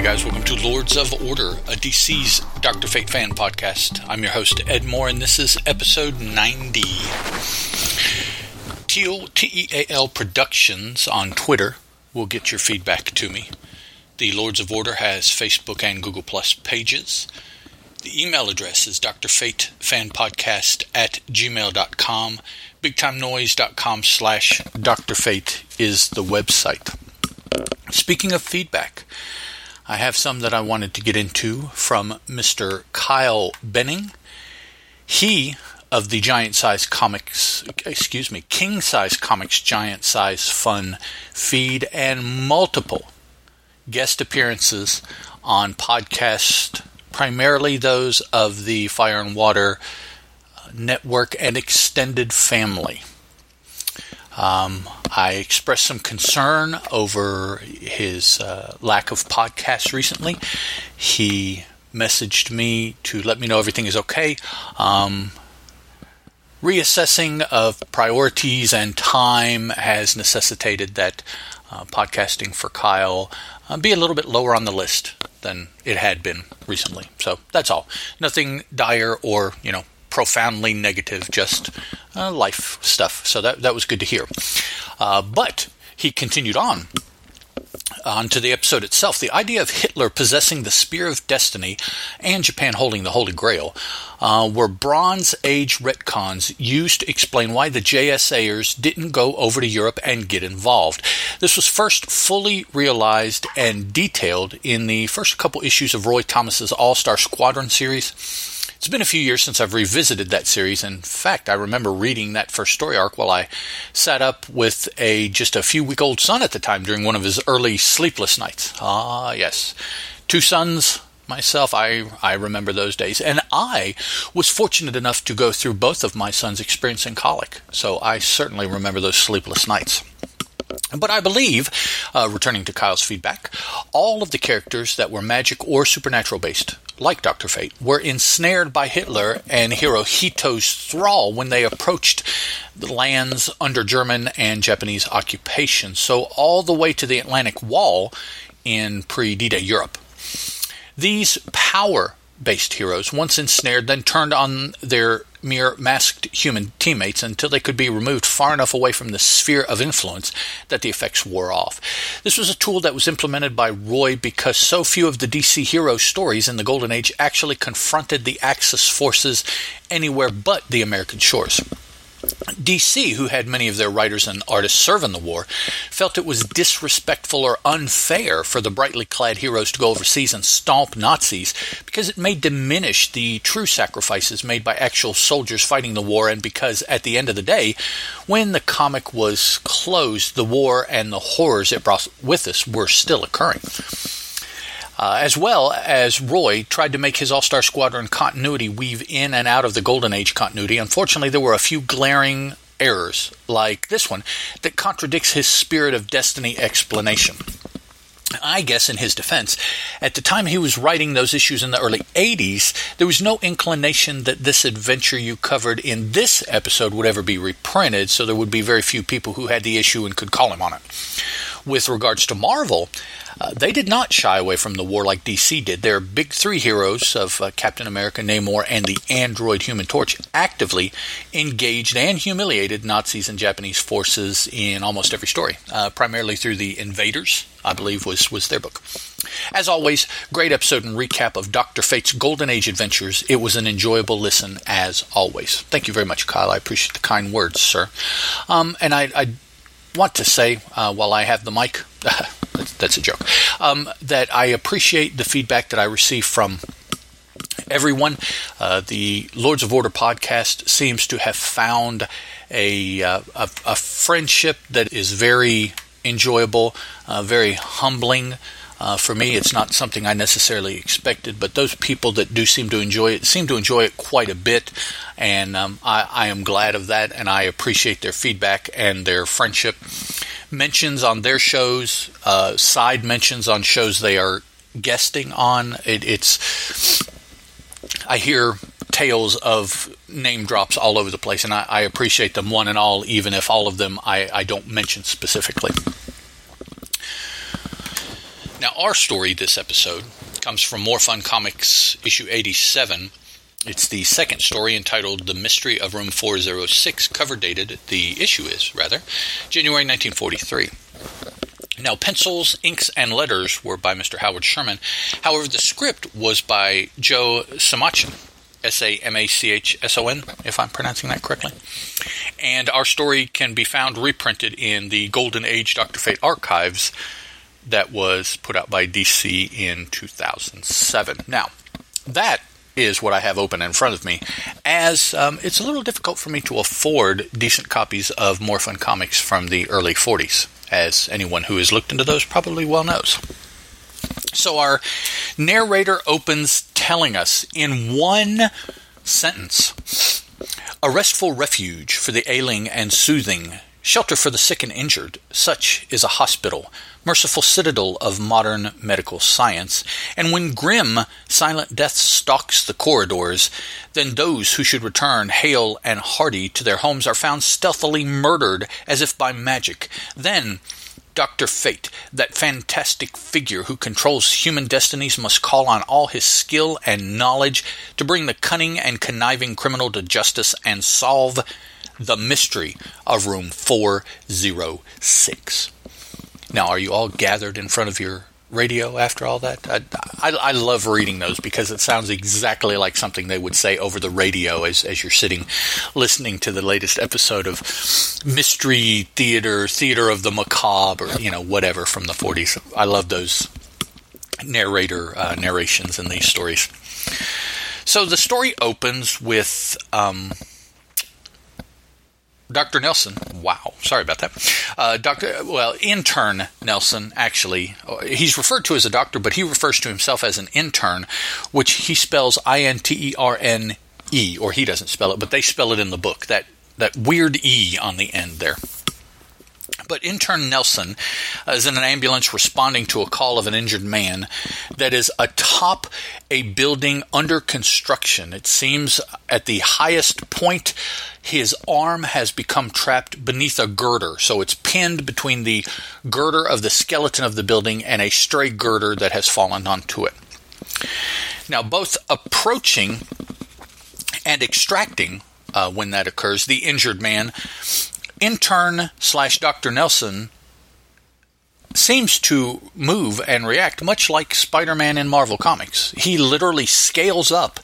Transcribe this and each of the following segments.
Hey guys, welcome to Lords of Order, a DC's Dr. Fate fan podcast. I'm your host, Ed Moore, and this is episode 90. T-E-A-L T E A L Productions on Twitter will get your feedback to me. The Lords of Order has Facebook and Google Plus pages. The email address is drfatefanpodcast at gmail.com. BigTimeNoise.com slash drfate is the website. Speaking of feedback, I have some that I wanted to get into from Mr. Kyle Benning. He of the Giant Size Comics, excuse me, King Size Comics Giant Size Fun feed and multiple guest appearances on podcasts, primarily those of the Fire and Water uh, Network and extended family. Um, I expressed some concern over his uh, lack of podcasts recently. He messaged me to let me know everything is okay. Um, reassessing of priorities and time has necessitated that uh, podcasting for Kyle uh, be a little bit lower on the list than it had been recently. So that's all. Nothing dire or, you know, profoundly negative, just uh, life stuff. So that, that was good to hear. Uh, but he continued on on to the episode itself, the idea of Hitler possessing the Spear of Destiny and Japan holding the Holy Grail uh, were Bronze Age retcons used to explain why the JSAers didn't go over to Europe and get involved. This was first fully realized and detailed in the first couple issues of Roy Thomas's All Star Squadron series. It's been a few years since I've revisited that series. In fact, I remember reading that first story arc while I sat up with a just a few week old son at the time during one of his early sleepless nights. Ah, yes. Two sons, myself, I, I remember those days. And I was fortunate enough to go through both of my sons' experiencing colic. So I certainly remember those sleepless nights. But I believe, uh, returning to Kyle's feedback, all of the characters that were magic or supernatural based like Dr. Fate, were ensnared by Hitler and Hirohito's thrall when they approached the lands under German and Japanese occupation, so all the way to the Atlantic Wall in pre D Day Europe. These power based heroes, once ensnared, then turned on their mere masked human teammates until they could be removed far enough away from the sphere of influence that the effects wore off. This was a tool that was implemented by Roy because so few of the DC hero stories in the Golden Age actually confronted the Axis forces anywhere but the American shores. DC, who had many of their writers and artists serve in the war, felt it was disrespectful or unfair for the brightly clad heroes to go overseas and stomp Nazis because it may diminish the true sacrifices made by actual soldiers fighting the war, and because at the end of the day, when the comic was closed, the war and the horrors it brought with us were still occurring. Uh, as well as Roy tried to make his All Star Squadron continuity weave in and out of the Golden Age continuity. Unfortunately, there were a few glaring errors, like this one, that contradicts his Spirit of Destiny explanation. I guess in his defense, at the time he was writing those issues in the early 80s, there was no inclination that this adventure you covered in this episode would ever be reprinted, so there would be very few people who had the issue and could call him on it. With regards to Marvel, uh, they did not shy away from the war like DC did. Their big three heroes of uh, Captain America, Namor, and the android Human Torch actively engaged and humiliated Nazis and Japanese forces in almost every story, uh, primarily through the Invaders, I believe was, was their book. As always, great episode and recap of Dr. Fate's Golden Age adventures. It was an enjoyable listen as always. Thank you very much, Kyle. I appreciate the kind words, sir. Um, and I, I want to say, uh, while I have the mic, that's, a joke, um, that I appreciate the feedback that I receive from everyone. Uh, the Lords of Order podcast seems to have found a, uh, a, a, friendship that is very enjoyable, uh, very humbling. Uh, for me, it's not something I necessarily expected, but those people that do seem to enjoy it seem to enjoy it quite a bit, and um, I, I, am glad of that, and I appreciate their feedback and their friendship. Mentions on their shows, uh, side mentions on shows they are guesting on. It, it's I hear tales of name drops all over the place, and I, I appreciate them one and all, even if all of them I, I don't mention specifically. Now, our story this episode comes from More Fun Comics issue 87. It's the second story entitled The Mystery of Room 406, cover dated, the issue is, rather, January 1943. Now, pencils, inks, and letters were by Mr. Howard Sherman. However, the script was by Joe Samachson, S A M A C H S O N, if I'm pronouncing that correctly. And our story can be found reprinted in the Golden Age Dr. Fate archives that was put out by DC in 2007. Now, that is what I have open in front of me, as um, it's a little difficult for me to afford decent copies of More Fun Comics from the early 40s, as anyone who has looked into those probably well knows. So our narrator opens telling us in one sentence a restful refuge for the ailing and soothing, shelter for the sick and injured, such is a hospital, merciful citadel of modern medical science. And when grim, silent death stalks the corridors, then those who should return hale and hearty to their homes are found stealthily murdered as if by magic. Then Dr. Fate, that fantastic figure who controls human destinies, must call on all his skill and knowledge to bring the cunning and conniving criminal to justice and solve the mystery of room 406. Now, are you all gathered in front of your radio after all that? I, I, I, love reading those because it sounds exactly like something they would say over the radio as, as you're sitting listening to the latest episode of Mystery Theater, Theater of the Macabre, or, you know, whatever from the 40s. I love those narrator uh, narrations in these stories. So the story opens with. Um, Dr. Nelson, wow, sorry about that. Uh, Dr. Well, intern Nelson, actually, he's referred to as a doctor, but he refers to himself as an intern, which he spells I N T E R N E, or he doesn't spell it, but they spell it in the book. That that weird E on the end there. But intern Nelson is in an ambulance responding to a call of an injured man that is atop a building under construction. It seems at the highest point, his arm has become trapped beneath a girder. So it's pinned between the girder of the skeleton of the building and a stray girder that has fallen onto it. Now, both approaching and extracting uh, when that occurs, the injured man intern slash Dr. Nelson seems to move and react much like Spider Man in Marvel Comics. He literally scales up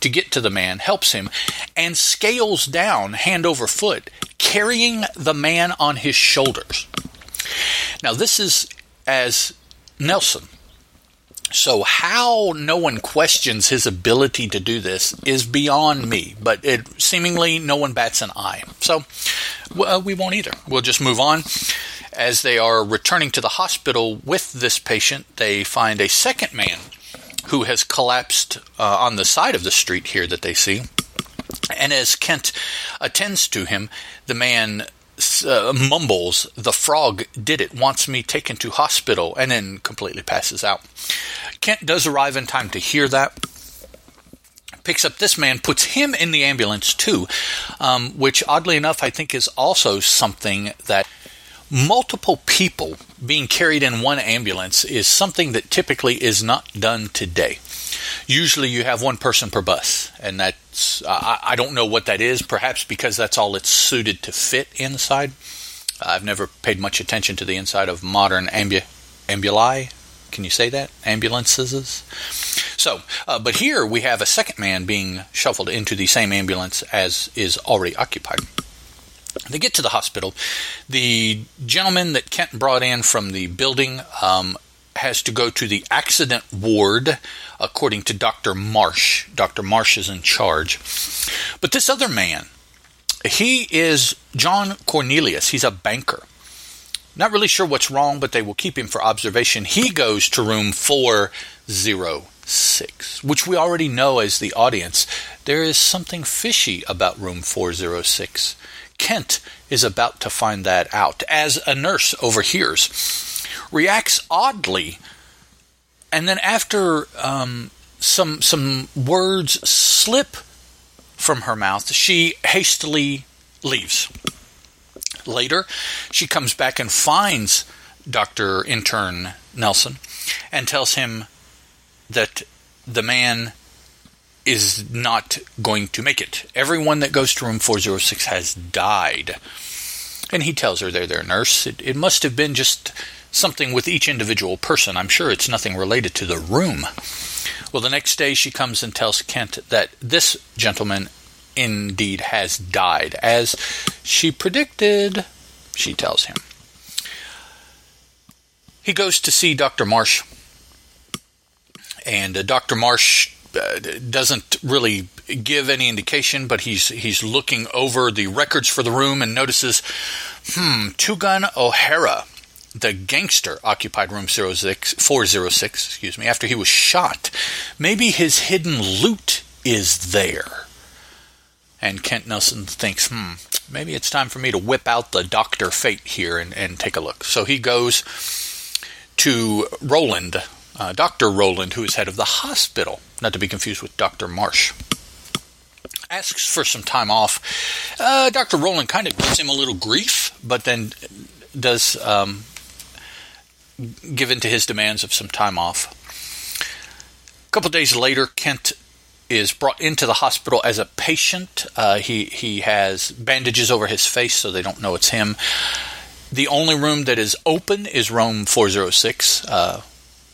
to get to the man, helps him, and scales down hand over foot, carrying the man on his shoulders. Now, this is as Nelson so, how no one questions his ability to do this is beyond me, but it seemingly no one bats an eye. So, well, we won't either. We'll just move on. As they are returning to the hospital with this patient, they find a second man who has collapsed uh, on the side of the street here that they see. And as Kent attends to him, the man uh, mumbles, The frog did it, wants me taken to hospital, and then completely passes out. Kent does arrive in time to hear that. Picks up this man, puts him in the ambulance too, um, which oddly enough I think is also something that multiple people being carried in one ambulance is something that typically is not done today. Usually you have one person per bus, and that's, uh, I don't know what that is, perhaps because that's all it's suited to fit inside. I've never paid much attention to the inside of modern ambu- ambuli. Can you say that? Ambulances? So, uh, but here we have a second man being shuffled into the same ambulance as is already occupied. They get to the hospital. The gentleman that Kent brought in from the building um, has to go to the accident ward, according to Dr. Marsh. Dr. Marsh is in charge. But this other man, he is John Cornelius. He's a banker. Not really sure what's wrong, but they will keep him for observation. He goes to room 406, which we already know as the audience. There is something fishy about room 406. Kent is about to find that out as a nurse overhears reacts oddly, and then after um, some some words slip from her mouth, she hastily leaves. Later, she comes back and finds Dr. Intern Nelson, and tells him that the man is not going to make it. Everyone that goes to room 406 has died. And he tells her there there nurse. It, it must have been just something with each individual person. I'm sure it's nothing related to the room. Well, the next day she comes and tells Kent that this gentleman indeed has died, as she predicted, she tells him. He goes to see Dr. Marsh, and uh, Dr. Marsh uh, doesn't really give any indication, but he's he's looking over the records for the room and notices, hmm, Two Gun O'Hara, the gangster, occupied room 06, 406, excuse me, after he was shot. Maybe his hidden loot is there. And Kent Nelson thinks, hmm, maybe it's time for me to whip out the Dr. Fate here and, and take a look. So he goes to Roland, uh, Dr. Roland, who is head of the hospital, not to be confused with Dr. Marsh. Asks for some time off. Uh, Dr. Roland kind of gives him a little grief, but then does um, give in to his demands of some time off. A couple days later, Kent is brought into the hospital as a patient. Uh, he he has bandages over his face so they don't know it's him. The only room that is open is room 406. Uh,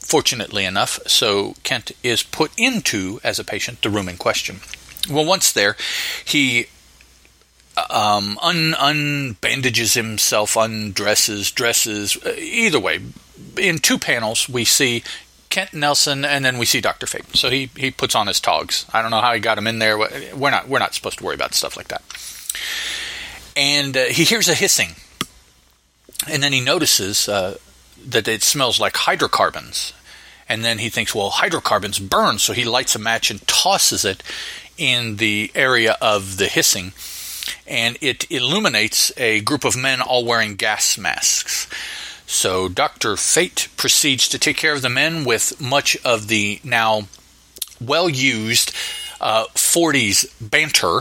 fortunately enough, so Kent is put into as a patient the room in question. Well, once there, he um, un unbandages himself, undresses, dresses. Uh, either way, in two panels, we see Kent Nelson, and then we see Doctor Fate. So he he puts on his togs. I don't know how he got him in there. We're not we're not supposed to worry about stuff like that. And uh, he hears a hissing, and then he notices uh, that it smells like hydrocarbons. And then he thinks, well, hydrocarbons burn, so he lights a match and tosses it in the area of the hissing, and it illuminates a group of men all wearing gas masks. So Dr. Fate proceeds to take care of the men with much of the now well used uh, 40s banter.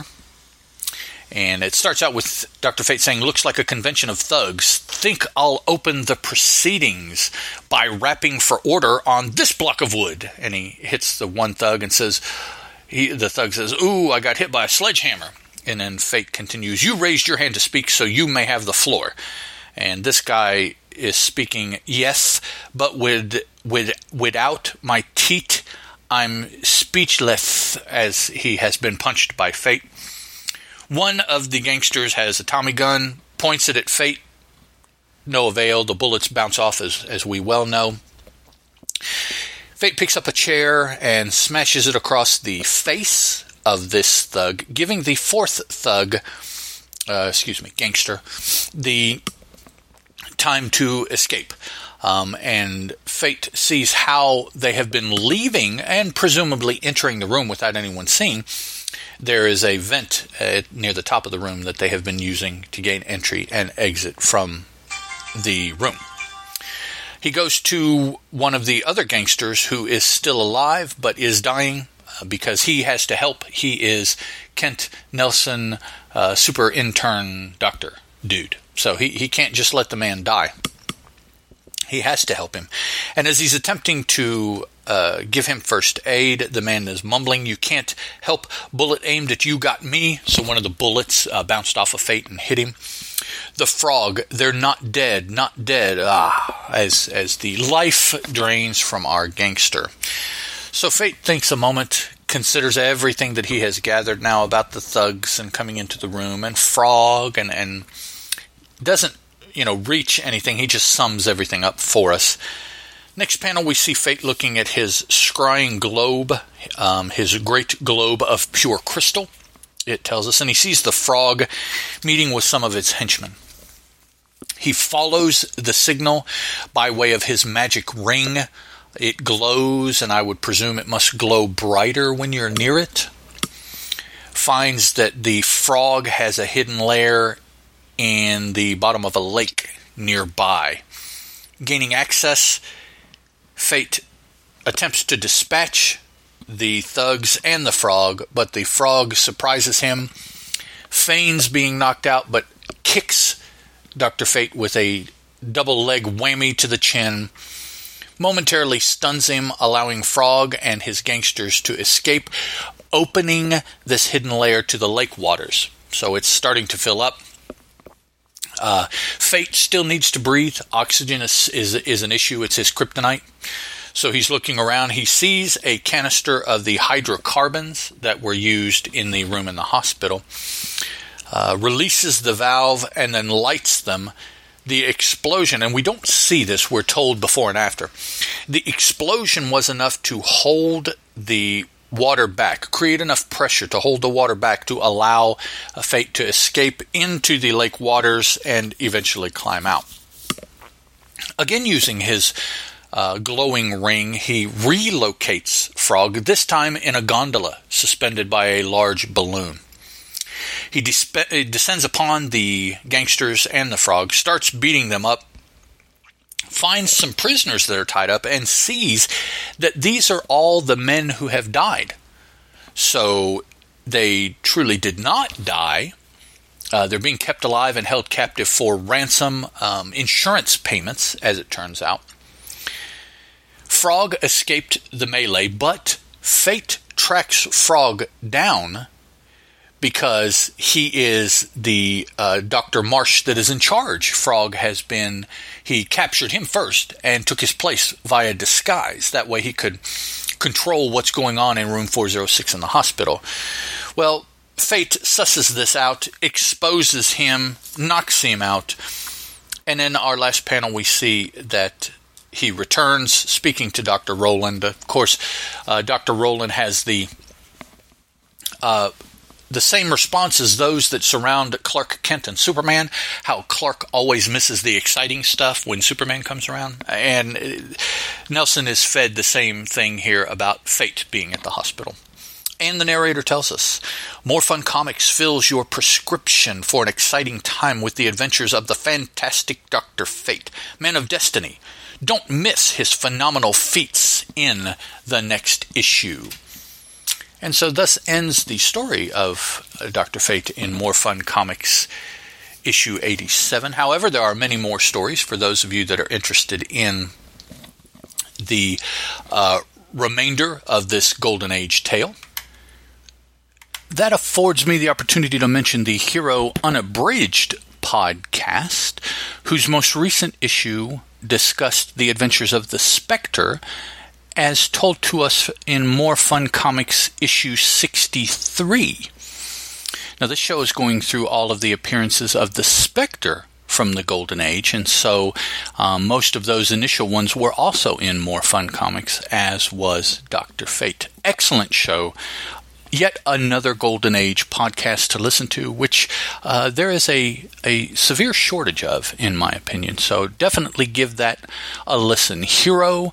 And it starts out with Dr. Fate saying, Looks like a convention of thugs. Think I'll open the proceedings by rapping for order on this block of wood. And he hits the one thug and says, he, The thug says, Ooh, I got hit by a sledgehammer. And then Fate continues, You raised your hand to speak, so you may have the floor. And this guy is speaking yes, but with with without my teeth, I'm speechless as he has been punched by fate. One of the gangsters has a Tommy gun, points it at fate. No avail. The bullets bounce off, as as we well know. Fate picks up a chair and smashes it across the face of this thug, giving the fourth thug, uh, excuse me, gangster, the time to escape. Um, and Fate sees how they have been leaving and presumably entering the room without anyone seeing. There is a vent uh, near the top of the room that they have been using to gain entry and exit from the room. He goes to one of the other gangsters who is still alive but is dying uh, because he has to help. He is Kent Nelson, uh, super intern doctor dude. So he, he can't just let the man die. He has to help him. And as he's attempting to uh, give him first aid, the man is mumbling, You can't help. Bullet aimed at you got me. So one of the bullets uh, bounced off of Fate and hit him. The frog, they're not dead, not dead. Ah, as, as the life drains from our gangster. So Fate thinks a moment, considers everything that he has gathered now about the thugs and coming into the room and Frog and, and doesn't you know reach anything. He just sums everything up for us. Next panel, we see Fate looking at his scrying globe, um, his great globe of pure crystal. It tells us, and he sees the frog meeting with some of its henchmen. He follows the signal by way of his magic ring. It glows, and I would presume it must glow brighter when you're near it. Finds that the frog has a hidden lair in the bottom of a lake nearby. Gaining access, Fate attempts to dispatch the thugs and the frog, but the frog surprises him, feigns being knocked out, but kicks Dr. Fate with a double leg whammy to the chin, momentarily stuns him, allowing Frog and his gangsters to escape, opening this hidden layer to the lake waters. So it's starting to fill up. Uh, Fate still needs to breathe. Oxygen is, is, is an issue. It's his kryptonite. So he's looking around. He sees a canister of the hydrocarbons that were used in the room in the hospital. Uh, releases the valve and then lights them. The explosion, and we don't see this, we're told before and after. The explosion was enough to hold the water back, create enough pressure to hold the water back to allow fate to escape into the lake waters and eventually climb out. Again, using his uh, glowing ring, he relocates Frog, this time in a gondola suspended by a large balloon. He despe- descends upon the gangsters and the frog, starts beating them up, finds some prisoners that are tied up, and sees that these are all the men who have died. So they truly did not die. Uh, they're being kept alive and held captive for ransom um, insurance payments, as it turns out. Frog escaped the melee, but Fate tracks Frog down because he is the uh, Dr. Marsh that is in charge. Frog has been, he captured him first and took his place via disguise. That way he could control what's going on in room 406 in the hospital. Well, Fate susses this out, exposes him, knocks him out, and in our last panel we see that he returns speaking to Dr. Rowland. Of course, uh, Dr. Rowland has the uh, the same response as those that surround Clark Kent and Superman. How Clark always misses the exciting stuff when Superman comes around. And uh, Nelson is fed the same thing here about fate being at the hospital. And the narrator tells us More Fun Comics fills your prescription for an exciting time with the adventures of the fantastic Dr. Fate, Man of Destiny. Don't miss his phenomenal feats in the next issue. And so, thus ends the story of uh, Dr. Fate in More Fun Comics issue 87. However, there are many more stories for those of you that are interested in the uh, remainder of this Golden Age tale. That affords me the opportunity to mention the Hero Unabridged podcast, whose most recent issue discussed the adventures of the Spectre as told to us in More Fun Comics issue 63. Now, this show is going through all of the appearances of the Spectre from the Golden Age, and so um, most of those initial ones were also in More Fun Comics, as was Doctor Fate. Excellent show. Yet another Golden Age podcast to listen to, which uh, there is a, a severe shortage of, in my opinion. So definitely give that a listen. Hero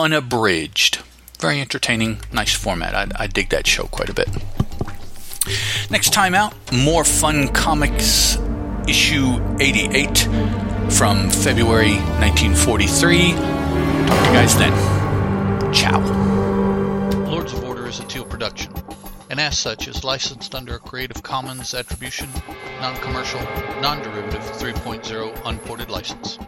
unabridged. Very entertaining, nice format. I, I dig that show quite a bit. Next time out, more fun comics, issue 88 from February 1943. Talk to you guys then. Ciao. Lords of Order is a Teal production, and as such is licensed under a Creative Commons Attribution, Non Commercial, Non Derivative 3.0 Unported License.